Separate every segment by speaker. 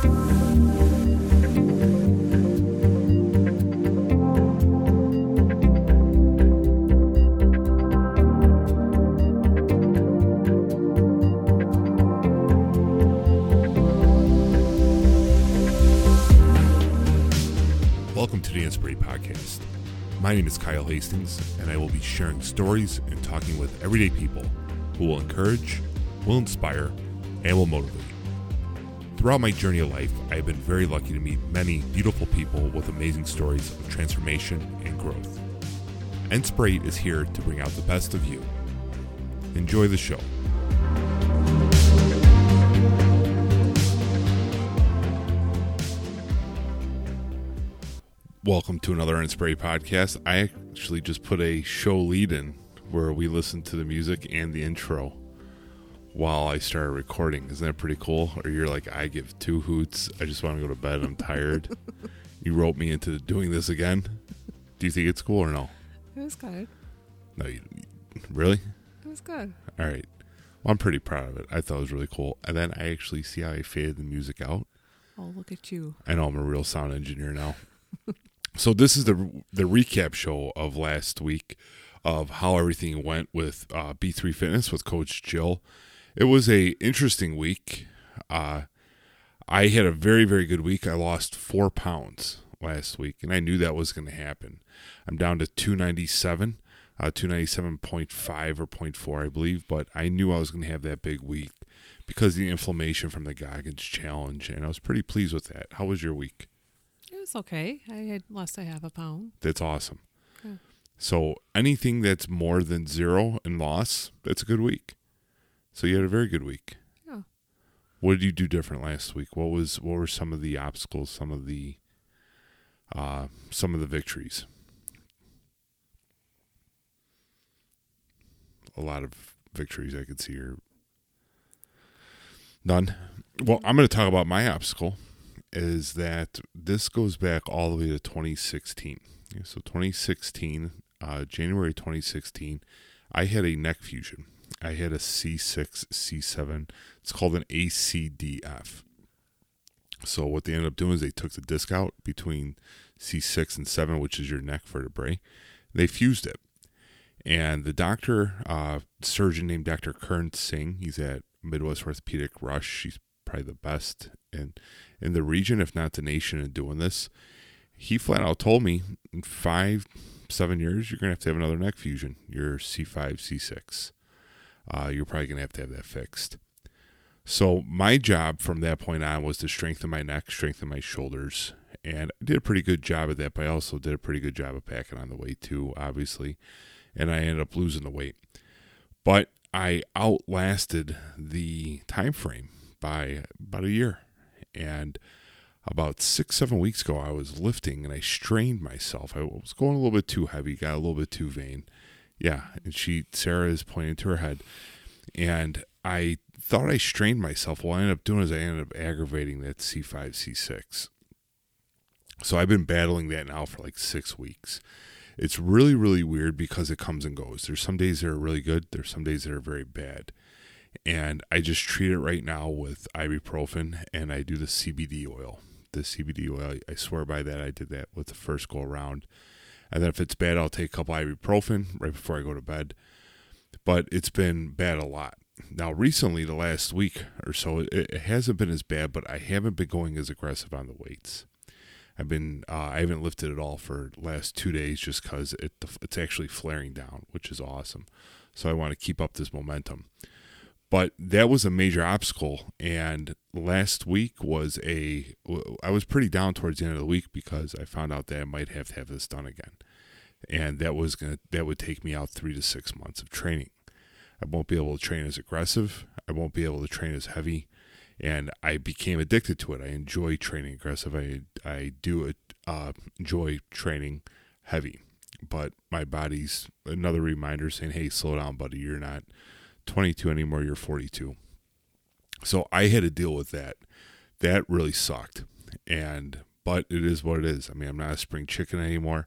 Speaker 1: Welcome to the Inspirate Podcast. My name is Kyle Hastings, and I will be sharing stories and talking with everyday people who will encourage, will inspire, and will motivate. Throughout my journey of life, I have been very lucky to meet many beautiful people with amazing stories of transformation and growth. Inspirate is here to bring out the best of you. Enjoy the show. Welcome to another Inspirate podcast. I actually just put a show lead in where we listen to the music and the intro while I started recording. Isn't that pretty cool? Or you're like, I give two hoots. I just want to go to bed. I'm tired. you wrote me into doing this again. Do you think it's cool or no?
Speaker 2: It was good.
Speaker 1: No, you, really?
Speaker 2: It was good.
Speaker 1: All right. Well, I'm pretty proud of it. I thought it was really cool. And then I actually see how I faded the music out.
Speaker 2: Oh, look at you.
Speaker 1: I know I'm a real sound engineer now. so this is the the recap show of last week of how everything went with uh, B3 Fitness with Coach Jill. It was a interesting week. Uh, I had a very very good week. I lost four pounds last week, and I knew that was going to happen. I'm down to 297, uh, 297.5 or 0.4, I believe, but I knew I was going to have that big week because of the inflammation from the Goggins challenge, and I was pretty pleased with that. How was your week?
Speaker 2: It was okay. I had lost a half a pound.
Speaker 1: That's awesome.
Speaker 2: Okay.
Speaker 1: So anything that's more than zero in loss, that's a good week. So you had a very good week.
Speaker 2: Yeah.
Speaker 1: What did you do different last week? What was what were some of the obstacles, some of the uh some of the victories? A lot of victories I could see here. None. Well, I'm going to talk about my obstacle is that this goes back all the way to 2016. So 2016, uh, January 2016, I had a neck fusion. I had a C6, C7. It's called an ACDF. So what they ended up doing is they took the disc out between C6 and 7, which is your neck vertebrae. They fused it. And the doctor, uh, surgeon named Dr. Kern Singh, he's at Midwest Orthopedic Rush. He's probably the best in in the region, if not the nation, in doing this. He flat out told me in five, seven years, you're gonna have to have another neck fusion. You're C5, C6. Uh, you're probably gonna have to have that fixed. So my job from that point on was to strengthen my neck, strengthen my shoulders, and I did a pretty good job of that. But I also did a pretty good job of packing on the weight too, obviously, and I ended up losing the weight. But I outlasted the time frame by about a year. And about six, seven weeks ago, I was lifting and I strained myself. I was going a little bit too heavy, got a little bit too vain. Yeah. And she, Sarah, is pointing to her head. And I thought I strained myself. What I ended up doing is I ended up aggravating that C5, C6. So I've been battling that now for like six weeks. It's really, really weird because it comes and goes. There's some days that are really good, there's some days that are very bad and I just treat it right now with ibuprofen and I do the CBD oil. The CBD oil, I swear by that. I did that with the first go around. And then if it's bad, I'll take a couple ibuprofen right before I go to bed. But it's been bad a lot. Now, recently, the last week or so, it, hasn't been as bad, but I haven't been going as aggressive on the weights. I've been uh, I haven't lifted at all for last two days just because it it's actually flaring down, which is awesome. So I want to keep up this momentum but that was a major obstacle. And last week was a i was pretty down towards the end of the week because i found out that i might have to have this done again. And that was gonna that would take me out three to six months of training. I won't be able to train as aggressive. I won't be able to train as heavy. And i became addicted to it. I enjoy training aggressive. I i do uh, enjoy training heavy. But my body's another reminder saying hey slow down buddy. You're not 22 anymore, you're 42. So I had to deal with that. That really sucked. And, but it is what it is. I mean, I'm not a spring chicken anymore.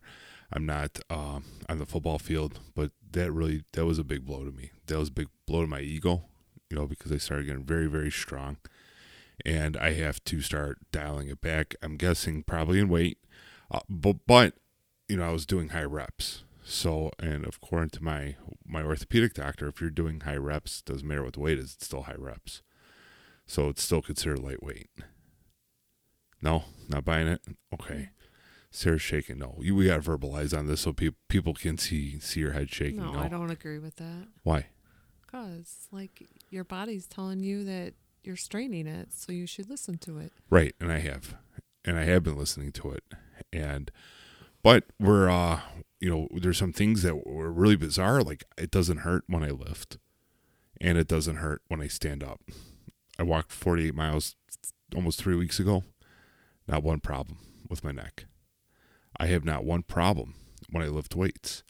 Speaker 1: I'm not um, on the football field, but that really, that was a big blow to me. That was a big blow to my ego, you know, because I started getting very, very strong. and I have to start dialing it back. I'm guessing probably in weight, uh, but but you know I was doing high reps. So and according to my my orthopedic doctor, if you're doing high reps, doesn't matter what the weight is, it's still high reps. So it's still considered lightweight. No, not buying it. Okay. Sarah's shaking. No, you, we got to verbalize on this so people people can see see your head shaking.
Speaker 2: No,
Speaker 1: No,
Speaker 2: I don't agree with that.
Speaker 1: Why?
Speaker 2: Cause like your body's telling you that you're straining it, so you should listen to it.
Speaker 1: Right, and I have, and I have been listening to it, and but we're uh you know there's some things that were really bizarre. Like it doesn't hurt when I lift, and it doesn't hurt when I stand up. I walked 48 miles almost three weeks ago. Not one problem with my neck. I have not one problem when I lift weights.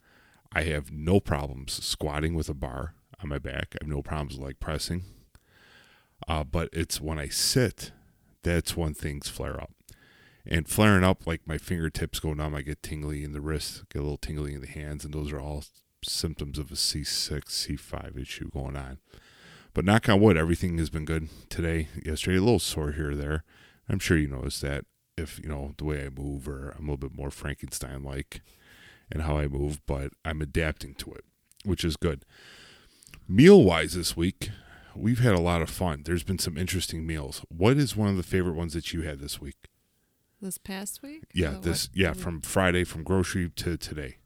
Speaker 1: I have no problems squatting with a bar on my back. I have no problems like pressing. Uh, but it's when I sit that's when things flare up. And flaring up, like my fingertips go numb, I get tingly in the wrist, get a little tingly in the hands, and those are all symptoms of a C6, C5 issue going on. But knock on wood, everything has been good today. Yesterday, a little sore here or there. I'm sure you noticed that if, you know, the way I move, or I'm a little bit more Frankenstein like in how I move, but I'm adapting to it, which is good. Meal wise this week, we've had a lot of fun. There's been some interesting meals. What is one of the favorite ones that you had this week?
Speaker 2: This past week?
Speaker 1: Yeah,
Speaker 2: Uh, what-
Speaker 1: this yeah, from Friday from grocery to today.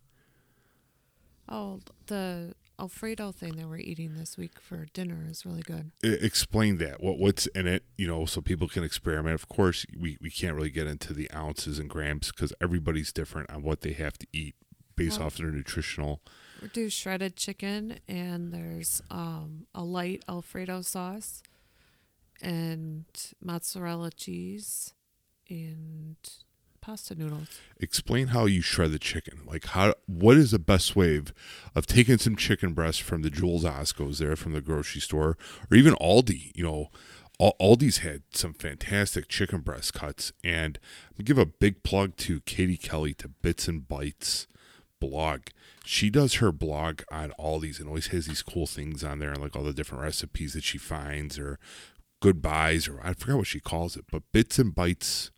Speaker 2: Oh, the Alfredo thing that we're eating this week for dinner is really good.
Speaker 1: I- explain that. What what's in it, you know, so people can experiment. Of course, we we can't really get into the ounces and grams cuz everybody's different on what they have to eat based
Speaker 2: Well-
Speaker 1: off their nutritional.
Speaker 2: We do shredded chicken, and there's um, a light Alfredo sauce, and mozzarella cheese, and pasta noodles.
Speaker 1: Explain how you shred the chicken. Like how what is the best way of, of taking some chicken breast from the Jewel-Oscos there from the grocery store or even Aldi, you know, Al- Aldi's had some fantastic chicken breast cuts and give a big plug to Katie Kelly to Bits and Bites blog. She does her blog on Aldi's and always has these cool things on there and like all the different recipes that she finds or goodbyes or I forgot what she calls it, but Bits and Bites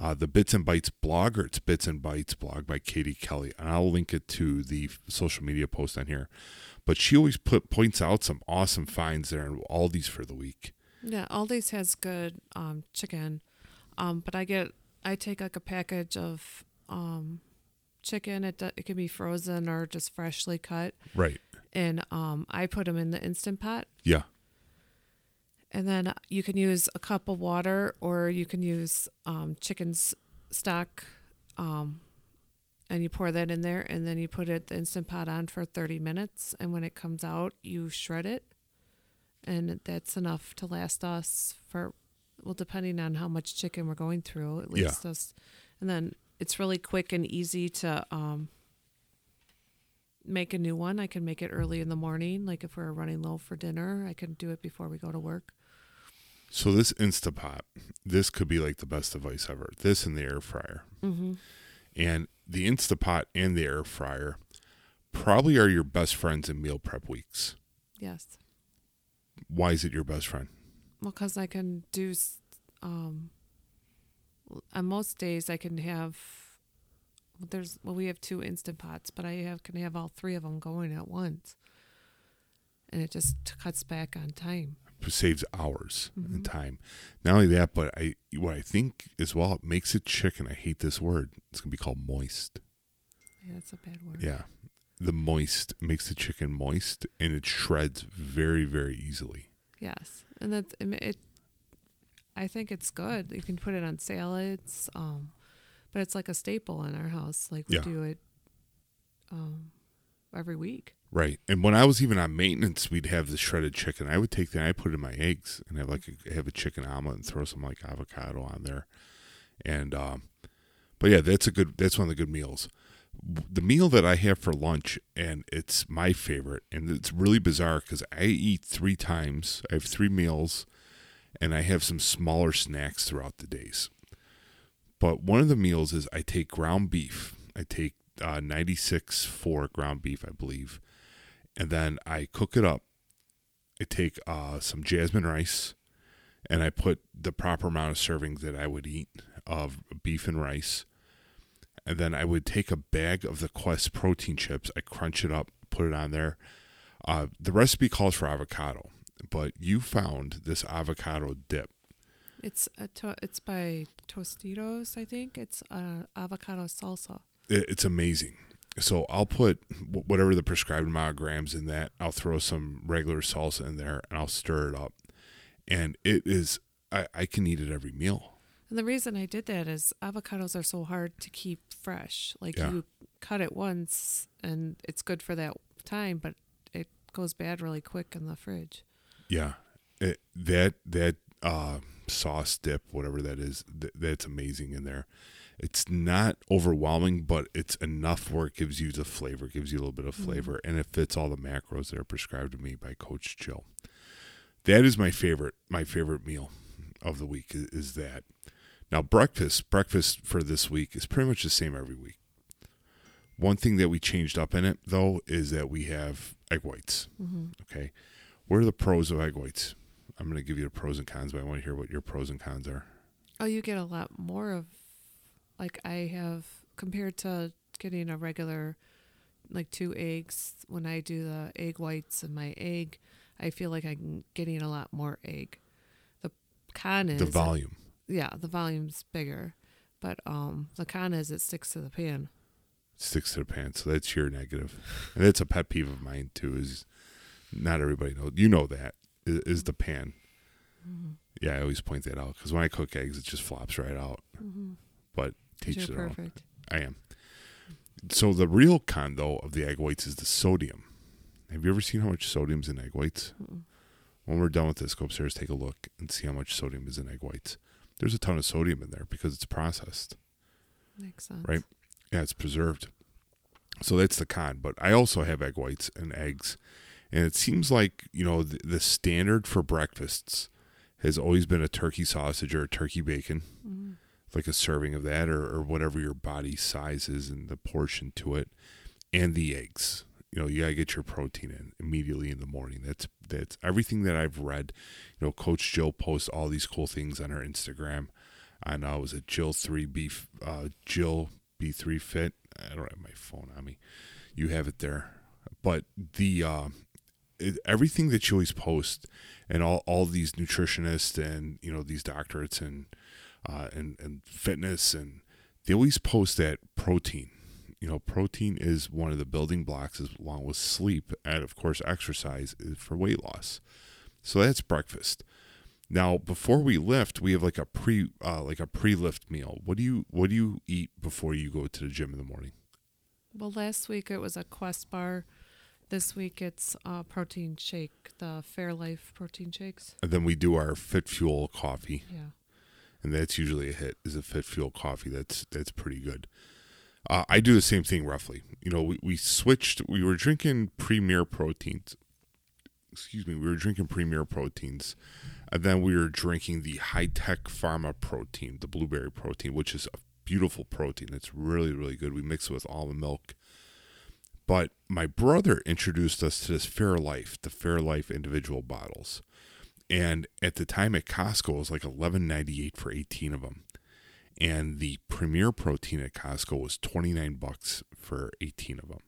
Speaker 1: uh, the Bits and Bytes blog, or it's Bits and Bytes blog by Katie Kelly, and I'll link it to the social media post on here. But she always put points out some awesome finds there in Aldi's for the week.
Speaker 2: Yeah, Aldi's has good um, chicken, um, but I get I take like a package of um, chicken. It it can be frozen or just freshly cut,
Speaker 1: Right?
Speaker 2: and um, I put them in the instant pot.
Speaker 1: Yeah.
Speaker 2: And then you can use a cup of water or you can use um, chicken's stock um, and you pour that in there and then you put it the instant pot on for 30 minutes. And when it comes out you shred it. And that's enough to last us for well depending on how much chicken we're going through at
Speaker 1: Yeah.
Speaker 2: least us. And then it's really quick and easy to um, make a new one. I can make it early in the morning. Like if we're running low for dinner i can do it before we go to work
Speaker 1: So this Instapot, this could be like the best device ever. This and the air fryer,
Speaker 2: mm-hmm.
Speaker 1: and the Instapot and the air fryer probably are your best friends in meal prep weeks.
Speaker 2: yes
Speaker 1: Why is it your best friend?
Speaker 2: well because i can do s- um, on most days i can have there's well we have two instant pots but i have can have all three of them going at once and it just cuts back on time
Speaker 1: saves hours and
Speaker 2: Mhm.
Speaker 1: time. Not only that, but I what I think as well, it makes it chicken. I hate this word. It's gonna be called moist.
Speaker 2: yeah that's a bad word
Speaker 1: Yeah, the moist makes the chicken moist, and it shreds very very easily.
Speaker 2: yes and that's I it i think it's good you can put it on salads um but it's like a staple in our house like we
Speaker 1: Yeah.
Speaker 2: do it um every week
Speaker 1: Right. And when I was even on maintenance, we'd have the shredded chicken. I would take that, I put it in my eggs, and have like a, have a chicken omelet and throw some like avocado on there. And um, but yeah, that's a good. That's one of the good meals. The meal that I have for lunch, and it's my favorite, and it's really bizarre because I eat three times. I have three meals, and I have some smaller snacks throughout the days. But one of the meals is I take ground beef. I take uh, 96 for ground beef, I believe and then I cook it up. I take uh, some jasmine rice, and I put the proper amount of servings that I would eat of beef and rice. And then I would take a bag of the Quest protein chips, I crunch it up, put it on there. Uh, the recipe calls for avocado, but you found this avocado dip.
Speaker 2: It's a to- it's by Tostitos, I think. It's uh, avocado salsa.
Speaker 1: It, it's amazing. So I'll put whatever the prescribed amount of grams in that. I'll throw some regular salsa in there and I'll stir it up. And it is, I, I can eat it every meal.
Speaker 2: And the reason I did that is avocados are so hard to keep fresh. Like
Speaker 1: Yeah.
Speaker 2: you cut it once and it's good for that time, but it goes bad really quick in the fridge.
Speaker 1: Yeah, it, that that uh, sauce dip, whatever that is, th- that's amazing in there. It's not overwhelming, but it's enough where it gives you the flavor, gives you a little bit of mm-hmm. flavor, and it fits all the macros that are prescribed to me by Coach Jill. That is my favorite. My favorite meal of the week is, is that. Now breakfast, breakfast for this week is pretty much the same every week. One thing that we changed up in it though is that we have egg whites. Mm-hmm. Okay. What are the pros of egg whites? I'm going to give you the pros and cons, but I want to hear what your pros and cons are.
Speaker 2: Oh, you get a lot more of, like I have compared to getting a regular, like two eggs. When I do the egg whites and my egg, I feel like I'm getting a lot more egg. The con is
Speaker 1: The volume.
Speaker 2: yeah, the volume's bigger, but um, the con is it sticks to the pan.
Speaker 1: sticks to the pan. So that's your negative, and that's a pet peeve of mine too. Is not everybody knows. You know that is, is the pan. Yeah, I always point that out because when I cook eggs, it just flops right out. But
Speaker 2: 'Cause
Speaker 1: teach
Speaker 2: You're
Speaker 1: their own.
Speaker 2: perfect.
Speaker 1: I am. So the real con though of the egg whites is the sodium. Have you ever seen how much sodium's in egg whites?
Speaker 2: Mm-mm.
Speaker 1: When we're done with this, go upstairs, take a look, and see how much sodium is in egg whites. There's a ton of sodium in there because it's processed.
Speaker 2: Makes sense.
Speaker 1: Right. Yeah, it's preserved. So that's the con. But I also have egg whites and eggs. And it seems like, you know, the, the standard for breakfasts has always been a turkey sausage or a turkey bacon,
Speaker 2: Mhm.
Speaker 1: Like a serving of that or, or whatever your body size is and the portion to it, and the eggs. You know, you gotta get your protein in immediately in the morning. That's that's everything that I've read. You know, Coach Jill posts all these cool things on her Instagram. I know it was a Jill three B uh, Jill B three fit. I don't have my phone on me. You have it there, but the uh, everything that she always post and all all these nutritionists and you know these doctorates and uh, and and fitness and they always post that protein. You know, protein is one of the building blocks, as along with sleep and of course exercise is for weight loss. So that's breakfast. Now, before we lift, we have like a pre uh, like a pre lift meal. What do you what do you eat before you go to the gym in the morning?
Speaker 2: Well, last week it was a Quest bar. This week it's a protein shake, the Fairlife protein shakes.
Speaker 1: And then we do our Fit Fuel coffee.
Speaker 2: Yeah.
Speaker 1: And that's usually a hit. Is a Fit Fuel coffee. That's that's pretty good. Uh, I do the same thing roughly. You know, we, we switched. We were drinking Premier proteins. Excuse me. We were drinking Premier proteins, and then we were drinking the high tech pharma protein, the blueberry protein, which is a beautiful protein. It's really really good. We mix it with almond milk. But my brother introduced us to this Fairlife, the Fairlife individual bottles and at the time at Costco it was like eleven ninety eight for eighteen of them, and the Premier Protein at Costco was twenty nine bucks for eighteen of them.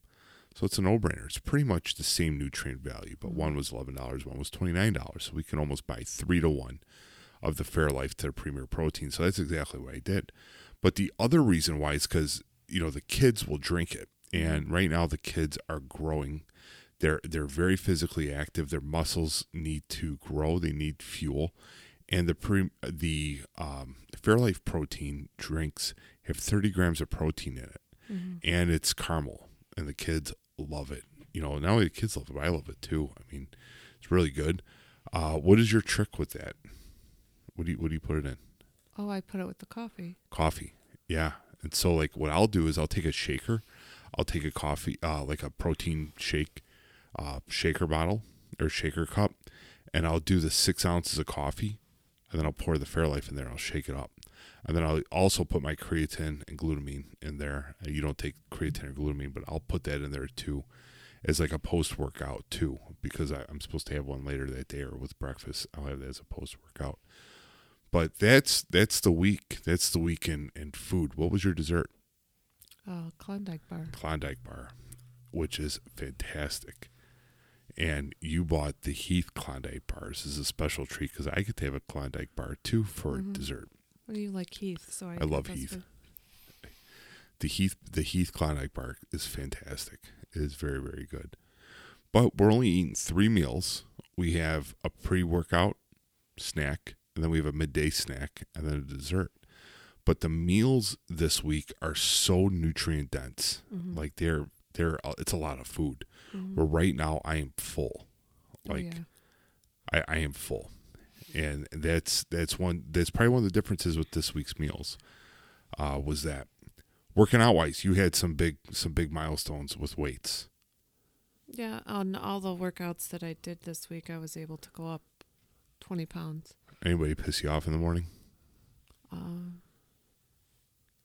Speaker 1: So it's a no brainer. It's pretty much the same nutrient value, but one was eleven dollars, one was twenty nine dollars. So we can almost buy three to one of the Fairlife to the Premier Protein. So that's exactly what I did. But the other reason why is because you know the kids will drink it, and right now the kids are growing they're they're very physically active. Their muscles need to grow. They need fuel, and the pre, the um, Fairlife protein drinks have 30 grams of protein in it, and it's caramel, and the kids love it. You know, not only the kids love it, but I love it too. I mean, it's really good. Uh, what is your trick with that? What do you what do you put it in?
Speaker 2: Oh, I put it with the coffee.
Speaker 1: coffee. Yeah. And so like what I'll do is I'll take a shaker, I'll take a coffee, uh, like a protein shake, uh, shaker bottle or shaker cup, and I'll do the six ounces of coffee, and then I'll pour the Fairlife in there. I'll shake it up, and then I'll also put my creatine and glutamine in there. Uh, You don't take creatine or glutamine, but I'll put that in there too, as like a post workout too, because I, I'm supposed to have one later that day or with breakfast. I'll have that as a post workout. but that's that's the week. That's the week in, in food. What was your dessert?
Speaker 2: Uh, Klondike bar.
Speaker 1: Klondike bar, which is fantastic. And you bought the Heath Klondike bars as a special treat because I get to have a Klondike bar too for
Speaker 2: Mhm.
Speaker 1: dessert.
Speaker 2: Do you like, Heath? So I,
Speaker 1: I love Heath.
Speaker 2: good.
Speaker 1: The Heath the Heath Klondike bar is fantastic. It is very very good. But we're only eating three meals. We have a pre-workout snack, and then we have a midday snack, and then a dessert. But the meals this week are so nutrient dense.
Speaker 2: Mhm.
Speaker 1: Like they're they're it's a lot of food.
Speaker 2: Mhm.
Speaker 1: Where right now I am full.
Speaker 2: Oh,
Speaker 1: Like
Speaker 2: yeah.
Speaker 1: I, I am full. And that's that's one that's probably one of the differences with this week's meals. Uh, was that working out wise, you had some big some big milestones with weights.
Speaker 2: Yeah, on all the workouts that I did this week, I was able to go up 20 pounds.
Speaker 1: Anybody piss you off in the morning?
Speaker 2: Uh,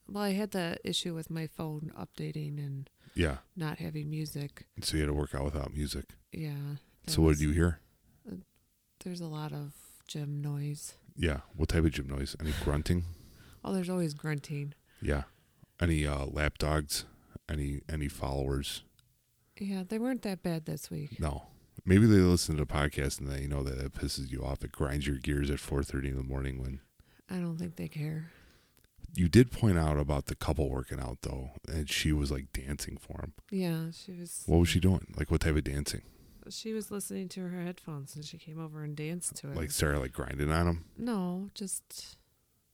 Speaker 2: well, I had the issue with my phone updating and
Speaker 1: Yeah.
Speaker 2: not having music.
Speaker 1: So you had to work out without music.
Speaker 2: Yeah.
Speaker 1: So what
Speaker 2: was-
Speaker 1: did you hear?
Speaker 2: There's a lot of gym noise.
Speaker 1: Yeah. What type of gym noise? Any grunting?
Speaker 2: Oh, there's always grunting.
Speaker 1: Yeah. Any uh, lap dogs? Any any followers?
Speaker 2: Yeah, they weren't that bad this week.
Speaker 1: No. Maybe they listen to the podcast and they you know that it pisses you off. It grinds your gears at four thirty in the morning when
Speaker 2: I don't think they care.
Speaker 1: You did point out about the couple working out though, and she was like dancing for him.
Speaker 2: Yeah, she was.
Speaker 1: What was she doing? Like what type of dancing?
Speaker 2: She was listening to her headphones and she came over and danced to it.
Speaker 1: Like Sarah like grinding on him?
Speaker 2: no, just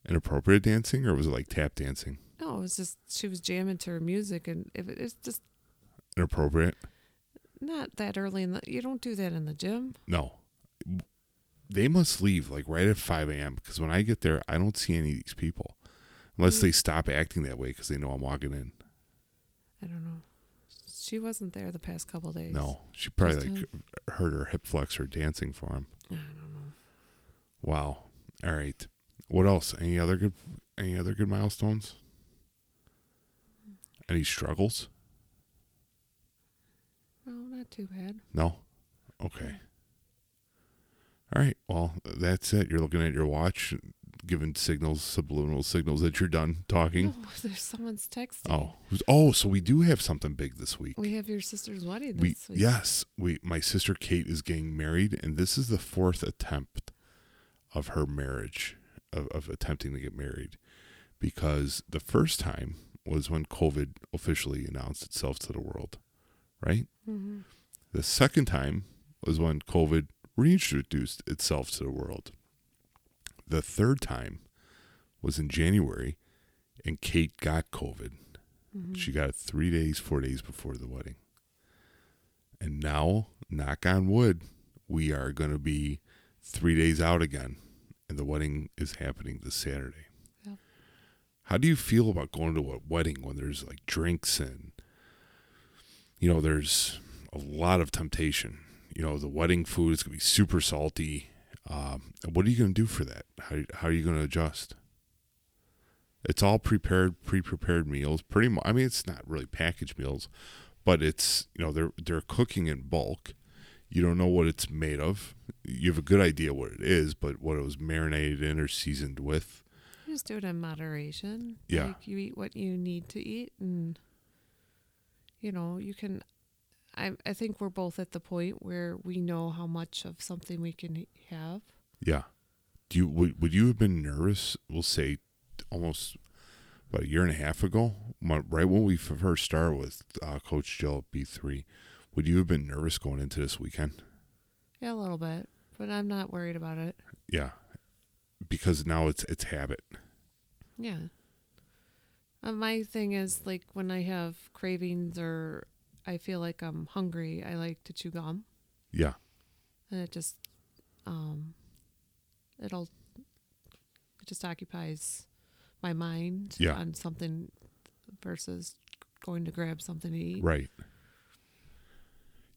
Speaker 1: Inappropriate dancing, or was it like tap dancing?
Speaker 2: no. It was just she was jamming to her music, and if it, it's just
Speaker 1: Inappropriate?
Speaker 2: not that early in the. You don't do that in the gym.
Speaker 1: No. They must leave like right at five a.m. because when I get there, I don't see any of these people, unless
Speaker 2: Mm.
Speaker 1: they stop acting that way because they know I'm walking in.
Speaker 2: I don't know. She wasn't there the past couple days.
Speaker 1: No, she probably like heard her hip flexor dancing for him.
Speaker 2: I don't know.
Speaker 1: Wow. All right. What else? Any other good? Any other good milestones? Any struggles?
Speaker 2: No, not too bad.
Speaker 1: No. Okay. All right. Well, that's it. You're looking at your watch, giving signals, subliminal signals that you're done talking.
Speaker 2: No, there's someone's texting.
Speaker 1: Oh, who's- oh, so we do have something big this week.
Speaker 2: We have your sister's wedding
Speaker 1: We
Speaker 2: this week.
Speaker 1: yes, we my sister Kate is getting married, and this is the fourth attempt of her marriage of, of attempting to get married, because the first time was when COVID officially announced itself to the world, right?
Speaker 2: hmm
Speaker 1: The second time was when COVID reintroduced itself to the world. The third time was in January, and Kate got COVID.
Speaker 2: hmm
Speaker 1: She got it three days, four days before the wedding. And now, knock on wood, we are going to be three days out again, and the wedding is happening this Saturday.
Speaker 2: Yep.
Speaker 1: How do you feel about going to a wedding when there's like drinks and, you know, there's a lot of temptation? You know, the wedding food is going to be super salty. Um, what are you going to do for that? How, how are you going to adjust? It's all prepared, pre-prepared meals. Pretty much. I mean, it's not really packaged meals, but it's you know they're they're cooking in bulk. You don't know what it's made of. You have a good idea what it is, but what it was marinated in or seasoned with.
Speaker 2: You just do it in moderation.
Speaker 1: Yeah.
Speaker 2: Like you eat what you need to eat, and you know you can. I I think we're both at the point where we know how much of something we can have.
Speaker 1: Yeah. Do you would would you have been nervous? We'll say almost about a year and a half ago, my- right when we first started with uh, Coach Jill at B three. Would you have been nervous going into this weekend?
Speaker 2: Yeah, a little bit, but I'm not worried about it.
Speaker 1: Yeah, because now it's it's habit.
Speaker 2: Yeah. Uh, my thing is like when I have cravings or I feel like I'm hungry, I like to chew gum,
Speaker 1: Yeah,
Speaker 2: and it just um it'll it just occupies my mind
Speaker 1: Yeah.
Speaker 2: on something versus going to grab something to eat.
Speaker 1: right.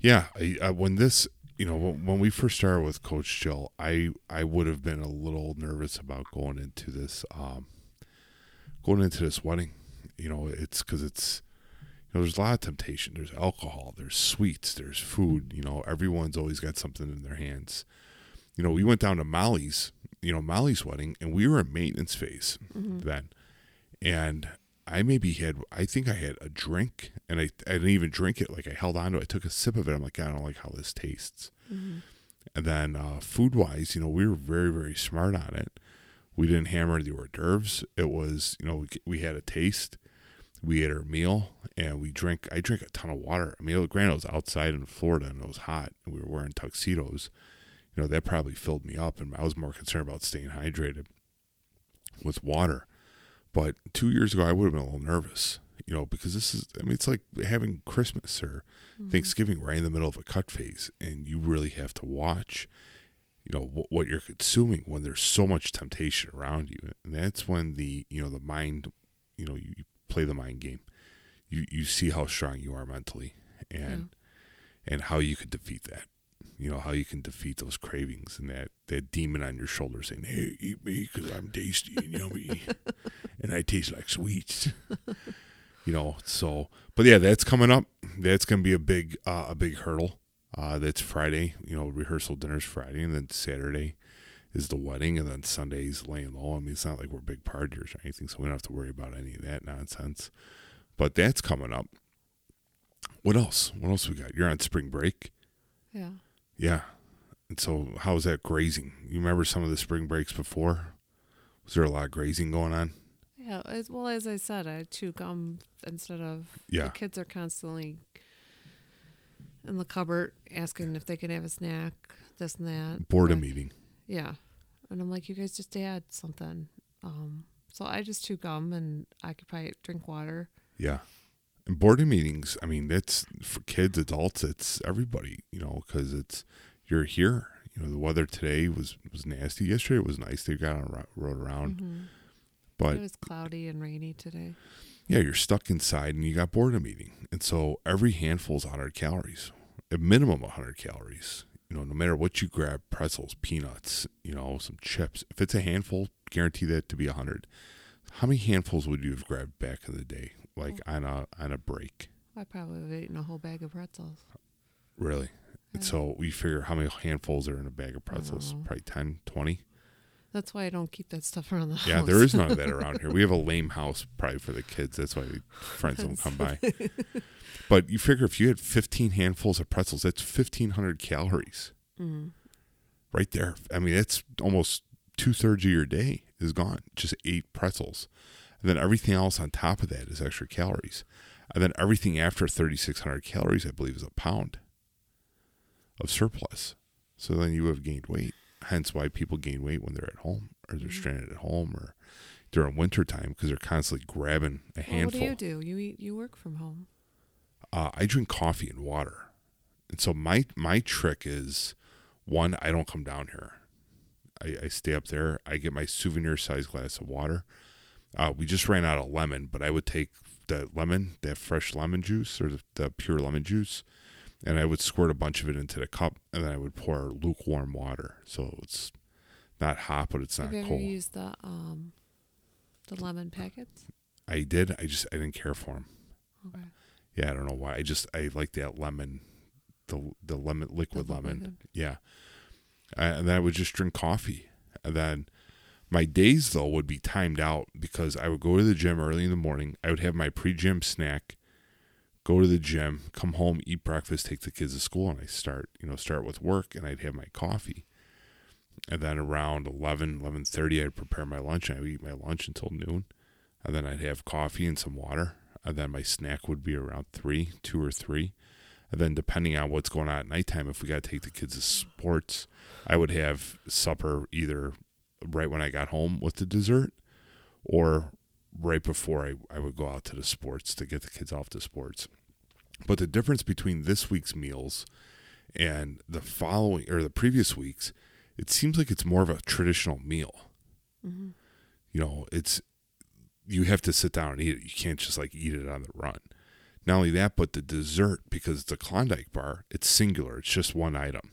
Speaker 1: Yeah, I, I, when this, you know, when, when we first started with Coach Jill, I I would have been a little nervous about going into this, um, going into this wedding. You know, it's because it's, know, there's a lot of temptation. There's alcohol. There's sweets. There's food. You know, everyone's always got something in their hands. You know, we went down to Molly's you know, Molly's wedding, and we were in maintenance phase
Speaker 2: Mm-hmm.
Speaker 1: then, and I maybe had, I think I had a drink, and I, I didn't even drink it. Like I held on to it. I took a sip of it. I'm like, I don't like how this tastes.
Speaker 2: Mm-hmm.
Speaker 1: And then uh, food wise, you know, we were very, very smart on it. We didn't hammer the hors d'oeuvres. It was, you know, we, we had a taste. We ate our meal and we drank. I drank a ton of water. I mean, granted, it was outside in Florida and it was hot and we were wearing tuxedos. You know, that probably filled me up and I was more concerned about staying hydrated with water. But two years ago, I would have been a little nervous, you know, because this is, I mean, it's like having Christmas or
Speaker 2: Mm-hmm.
Speaker 1: Thanksgiving right in the middle of a cut phase, and you really have to watch, you know, what, what you're consuming when there's so much temptation around you, and that's when the you know the mind, you know, you play the mind game. You you see how strong you are mentally, and and how you can defeat that. You know how you can defeat those cravings and that that demon on your shoulder saying, "Hey, eat me because I'm tasty and yummy, and I taste like sweets." you know so but yeah that's coming up that's gonna be a big uh, a big hurdle uh that's friday you know rehearsal dinner's friday and then saturday is the wedding and then sunday's laying low i mean it's not like we're big partiers or anything so we don't have to worry about any of that nonsense but that's coming up what else what else we got you're on spring break
Speaker 2: Yeah.
Speaker 1: yeah and so how's that grazing you remember some of the spring breaks before was there a lot of grazing going on
Speaker 2: Yeah. As, well, as I said, I chew gum instead of.
Speaker 1: Yeah.
Speaker 2: The kids are constantly in the cupboard asking if they can have a snack, this and that.
Speaker 1: boredom eating
Speaker 2: Yeah. And I'm like, you guys just add something. Um, so I just chew gum and I could probably drink water.
Speaker 1: Yeah. And boarding meetings, I mean, that's for kids, adults, it's everybody, you know, because it's, you're here. You know, the weather today was, was nasty. Yesterday it was nice. They got on, ro- rode around.
Speaker 2: Mhm.
Speaker 1: But
Speaker 2: it was cloudy and rainy today.
Speaker 1: yeah, you're stuck inside and you got boredom meeting. And so every handful is 100 calories, a minimum 100 calories. You know, no matter what you grab, pretzels, peanuts, you know, some chips. If it's a handful, guarantee that to be a 100. How many handfuls would you have grabbed back in the day, like oh. on a on a break?
Speaker 2: I probably would have eaten a whole bag of pretzels.
Speaker 1: Really? And so we figure how many handfuls are in a bag of pretzels?
Speaker 2: Uh-huh.
Speaker 1: Probably 10, 20.
Speaker 2: That's why I don't keep that stuff around the house.
Speaker 1: Yeah, there is none of that around here. We have a lame house probably for the kids. That's why the friends don't come by. But you figure if you had 15 handfuls of pretzels, that's 1,500 calories
Speaker 2: Mm.
Speaker 1: right there. I mean, that's almost two thirds of your day is gone. Just eight pretzels. And then everything else on top of that is extra calories. And then everything after 3,600 calories, I believe, is a pound of surplus. So then you have gained weight. Hence why people gain weight when they're at home or they're
Speaker 2: Mhm.
Speaker 1: stranded at home or during wintertime because they're constantly grabbing a
Speaker 2: Well, what do you do? You eat. You work from home.
Speaker 1: Uh, I drink coffee and water. And so my my trick is one, I don't come down here. I, I stay up there. I get my souvenir size glass of water. Uh, we just ran out of lemon, but I would take the lemon, that fresh lemon juice or the, the pure lemon juice, and I would squirt a bunch of it into the cup, and then I would pour lukewarm water. So it's not hot, but it's not
Speaker 2: Have you ever
Speaker 1: cold.
Speaker 2: used the um, the lemon packets?
Speaker 1: I did. I just I didn't care for them.
Speaker 2: Okay.
Speaker 1: Yeah, I don't know why. I just I like that lemon, the the lemon liquid
Speaker 2: The
Speaker 1: lemon.
Speaker 2: liquid.
Speaker 1: Yeah, Uh, and then I would just drink coffee, and then my days though would be timed out because I would go to the gym early in the morning. I would have my pre-gym snack, go to the gym, come home, eat breakfast, take the kids to school, and I start you know start with work, and I'd have my coffee, and then around 11, 11.30, I'd prepare my lunch, and I would eat my lunch until noon, and then I'd have coffee and some water, and then my snack would be around three, two or three. And then depending on what's going on at nighttime, if we got to take the kids to sports, I would have supper either right when I got home with the dessert or right before I, I would go out to the sports to get the kids off to sports. But the difference between this week's meals and the following or the previous weeks, it seems like it's more of a traditional meal.
Speaker 2: hmm
Speaker 1: You know, it's you have to sit down and eat it. You can't just like eat it on the run. Not only that, but the dessert, because it's a Klondike bar, it's singular. It's just one item.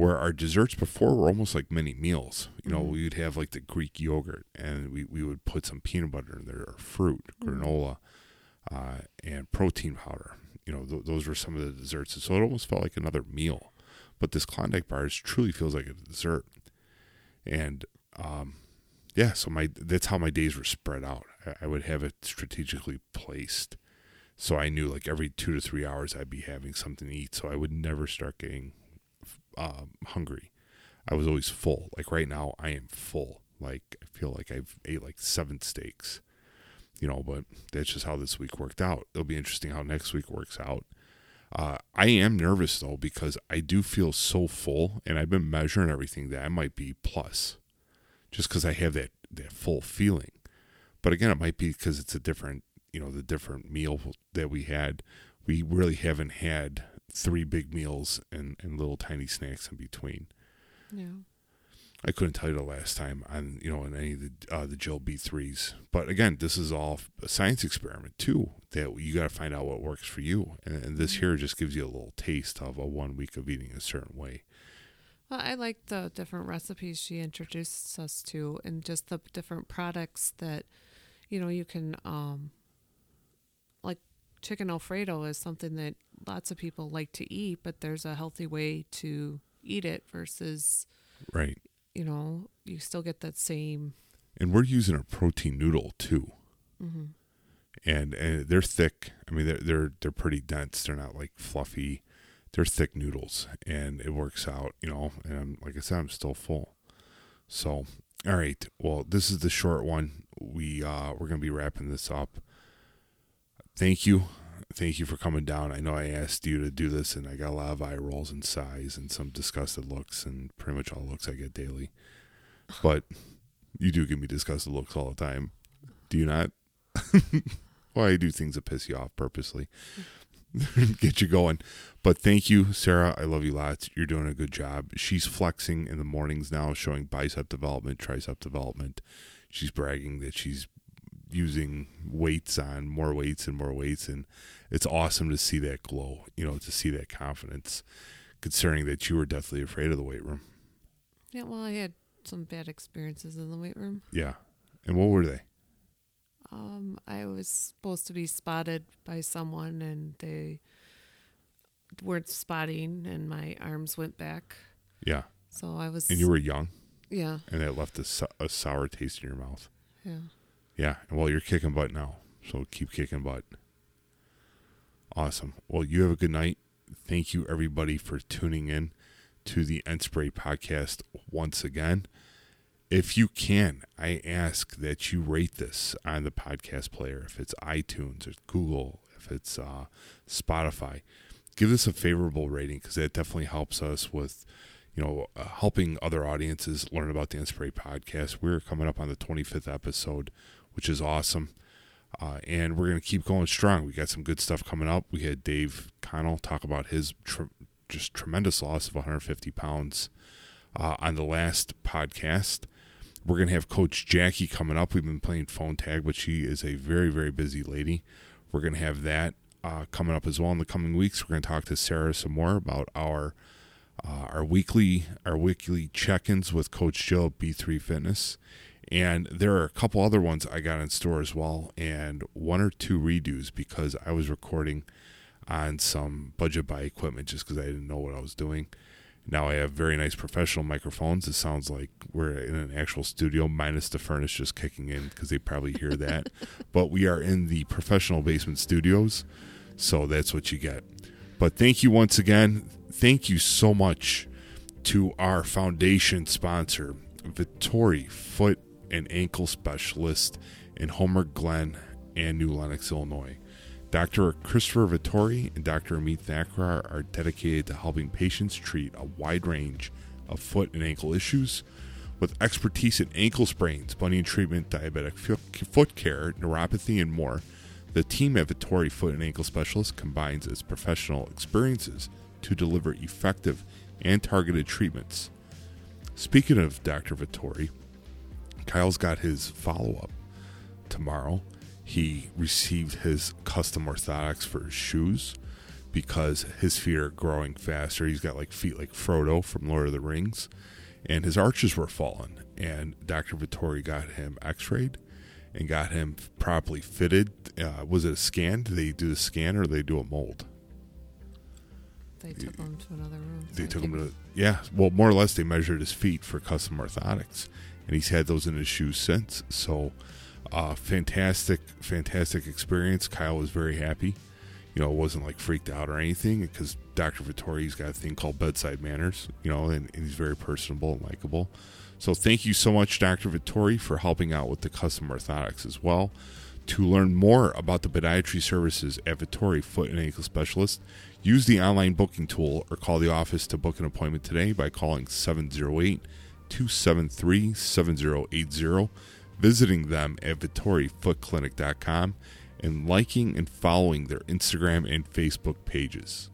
Speaker 1: Where our desserts before were almost like mini meals. You know,
Speaker 2: Mhm.
Speaker 1: we would have like the Greek yogurt and we, we would put some peanut butter in there, or fruit,
Speaker 2: Mhm.
Speaker 1: granola, uh, and protein powder. You know, th- those were some of the desserts. And so it almost felt like another meal. But this Klondike bar truly feels like a dessert. And um, yeah, so my that's how my days were spread out. I, I would have it strategically placed, so I knew like every two to three hours I'd be having something to eat, so I would never start getting um, hungry. I was always full. Like right now, I am full. Like I feel like I've ate like seven steaks, you know. But that's just how this week worked out. It'll be interesting how next week works out. Uh, I am nervous though because I do feel so full, and I've been measuring everything that I might be plus, just because I have that that full feeling. But again, it might be because it's a different, you know, the different meal that we had. We really haven't had three big meals and, and little tiny snacks in between.
Speaker 2: Yeah.
Speaker 1: I couldn't tell you the last time on you know in any of the uh, the Jill B threes, but again, this is all a science experiment too. That you got to find out what works for you, and, and this here just gives you a little taste of a one week of eating a certain way.
Speaker 2: Well, I like the different recipes she introduces us to, and just the different products that, you know, you can, um, like chicken alfredo is something that lots of people like to eat, but there's a healthy way to eat it versus,
Speaker 1: Right,
Speaker 2: you know, you still get that same.
Speaker 1: and we're using a protein noodle too,
Speaker 2: hmm
Speaker 1: and and they're thick. I mean, they're they're they're pretty dense. They're not like fluffy. They're thick noodles, and it works out. You know, and I'm, like I said, I'm still full. So, all right. Well, this is the short one. We uh we're gonna be wrapping this up. Thank you, thank you for coming down. I know I asked you to do this, and I got a lot of eye rolls and sighs and some disgusted looks, and pretty much all looks I get daily. But you do give me disgusted looks all the time. Do you not? well, I do things that piss you off purposely. Get you going. But thank you, Sarah. I love you lots. You're doing a good job. She's flexing in the mornings now, showing bicep development, tricep development. She's bragging that she's using weights on more weights and more weights. And it's awesome to see that glow, you know, to see that confidence, considering that you were deathly afraid of the weight room.
Speaker 2: Yeah, well, I had some bad experiences in the weight room.
Speaker 1: Yeah. And what were they?
Speaker 2: Um, I was supposed to be spotted by someone, and they weren't spotting, and my arms went back.
Speaker 1: Yeah.
Speaker 2: So I was.
Speaker 1: And you were young,
Speaker 2: Yeah,
Speaker 1: and that left a, a sour taste in your mouth.
Speaker 2: yeah.
Speaker 1: Yeah, well, you're kicking butt now, so keep kicking butt. Awesome. Well, you have a good night. Thank you, everybody, for tuning in to the Enspray podcast once again. If you can, I ask that you rate this on the podcast player. If it's iTunes or Google, if it's uh, Spotify, give this a favorable rating because that definitely helps us with, you know, uh, helping other audiences learn about the Enspray podcast. We're coming up on the 25th episode, which is awesome. Uh, and we're going to keep going strong. We got some good stuff coming up. We had Dave Connell talk about his tr- just tremendous loss of 150 pounds uh, on the last podcast. We're going to have Coach Jackie coming up. We've been playing phone tag, but she is a very, very busy lady. We're going to have that uh, coming up as well in the coming weeks. We're going to talk to Sarah some more about our uh, our weekly our weekly check-ins with Coach Jill at B3 Fitness. And there are a couple other ones I got in store as well, and one or two redos because I was recording on some budget buy equipment just because I didn't know what I was doing. Now I have very nice professional microphones. It sounds like we're in an actual studio, minus the furnace just kicking in because they probably hear that. but we are in the professional basement studios, so that's what you get. But thank you once again. Thank you so much to our foundation sponsor, Vittori Foot and Ankle Specialist in Homer Glen and New Lenox, Illinois. Dr. Christopher Vittori and Dr. Amit Thakrar are dedicated to helping patients treat a wide range of foot and ankle issues. With expertise in ankle sprains, bunion treatment, diabetic foot care, neuropathy, and more, the team at Vittori Foot and Ankle Specialists combines its professional experiences to deliver effective and targeted treatments. Speaking of Dr. Vittori, Kyle's got his follow up tomorrow. He received his custom orthotics for his shoes because his feet are growing faster. He's got like feet like Frodo from Lord of the Rings, and his arches were falling. And Dr. Vittori got him x rayed and got him properly fitted. Uh, was it a scan? Did they do the scan or did they do a mold?
Speaker 2: They took him to another room.
Speaker 1: They
Speaker 2: I
Speaker 1: took him to yeah. Well, more or less, they measured his feet for custom orthotics, and he's had those in his shoes since. So, uh, fantastic, fantastic experience. Kyle was very happy. You know, wasn't like freaked out or anything because Dr. Vittori's got a thing called bedside manners, you know, and, and he's very personable and likable. So, thank you so much, Dr. Vittori, for helping out with the custom orthotics as well. To learn more about the podiatry services at Vittori Foot and Ankle Specialist, use the online booking tool or call the office to book an appointment today by calling 708 273 7080, visiting them at VittoriFootClinic.com, and liking and following their Instagram and Facebook pages.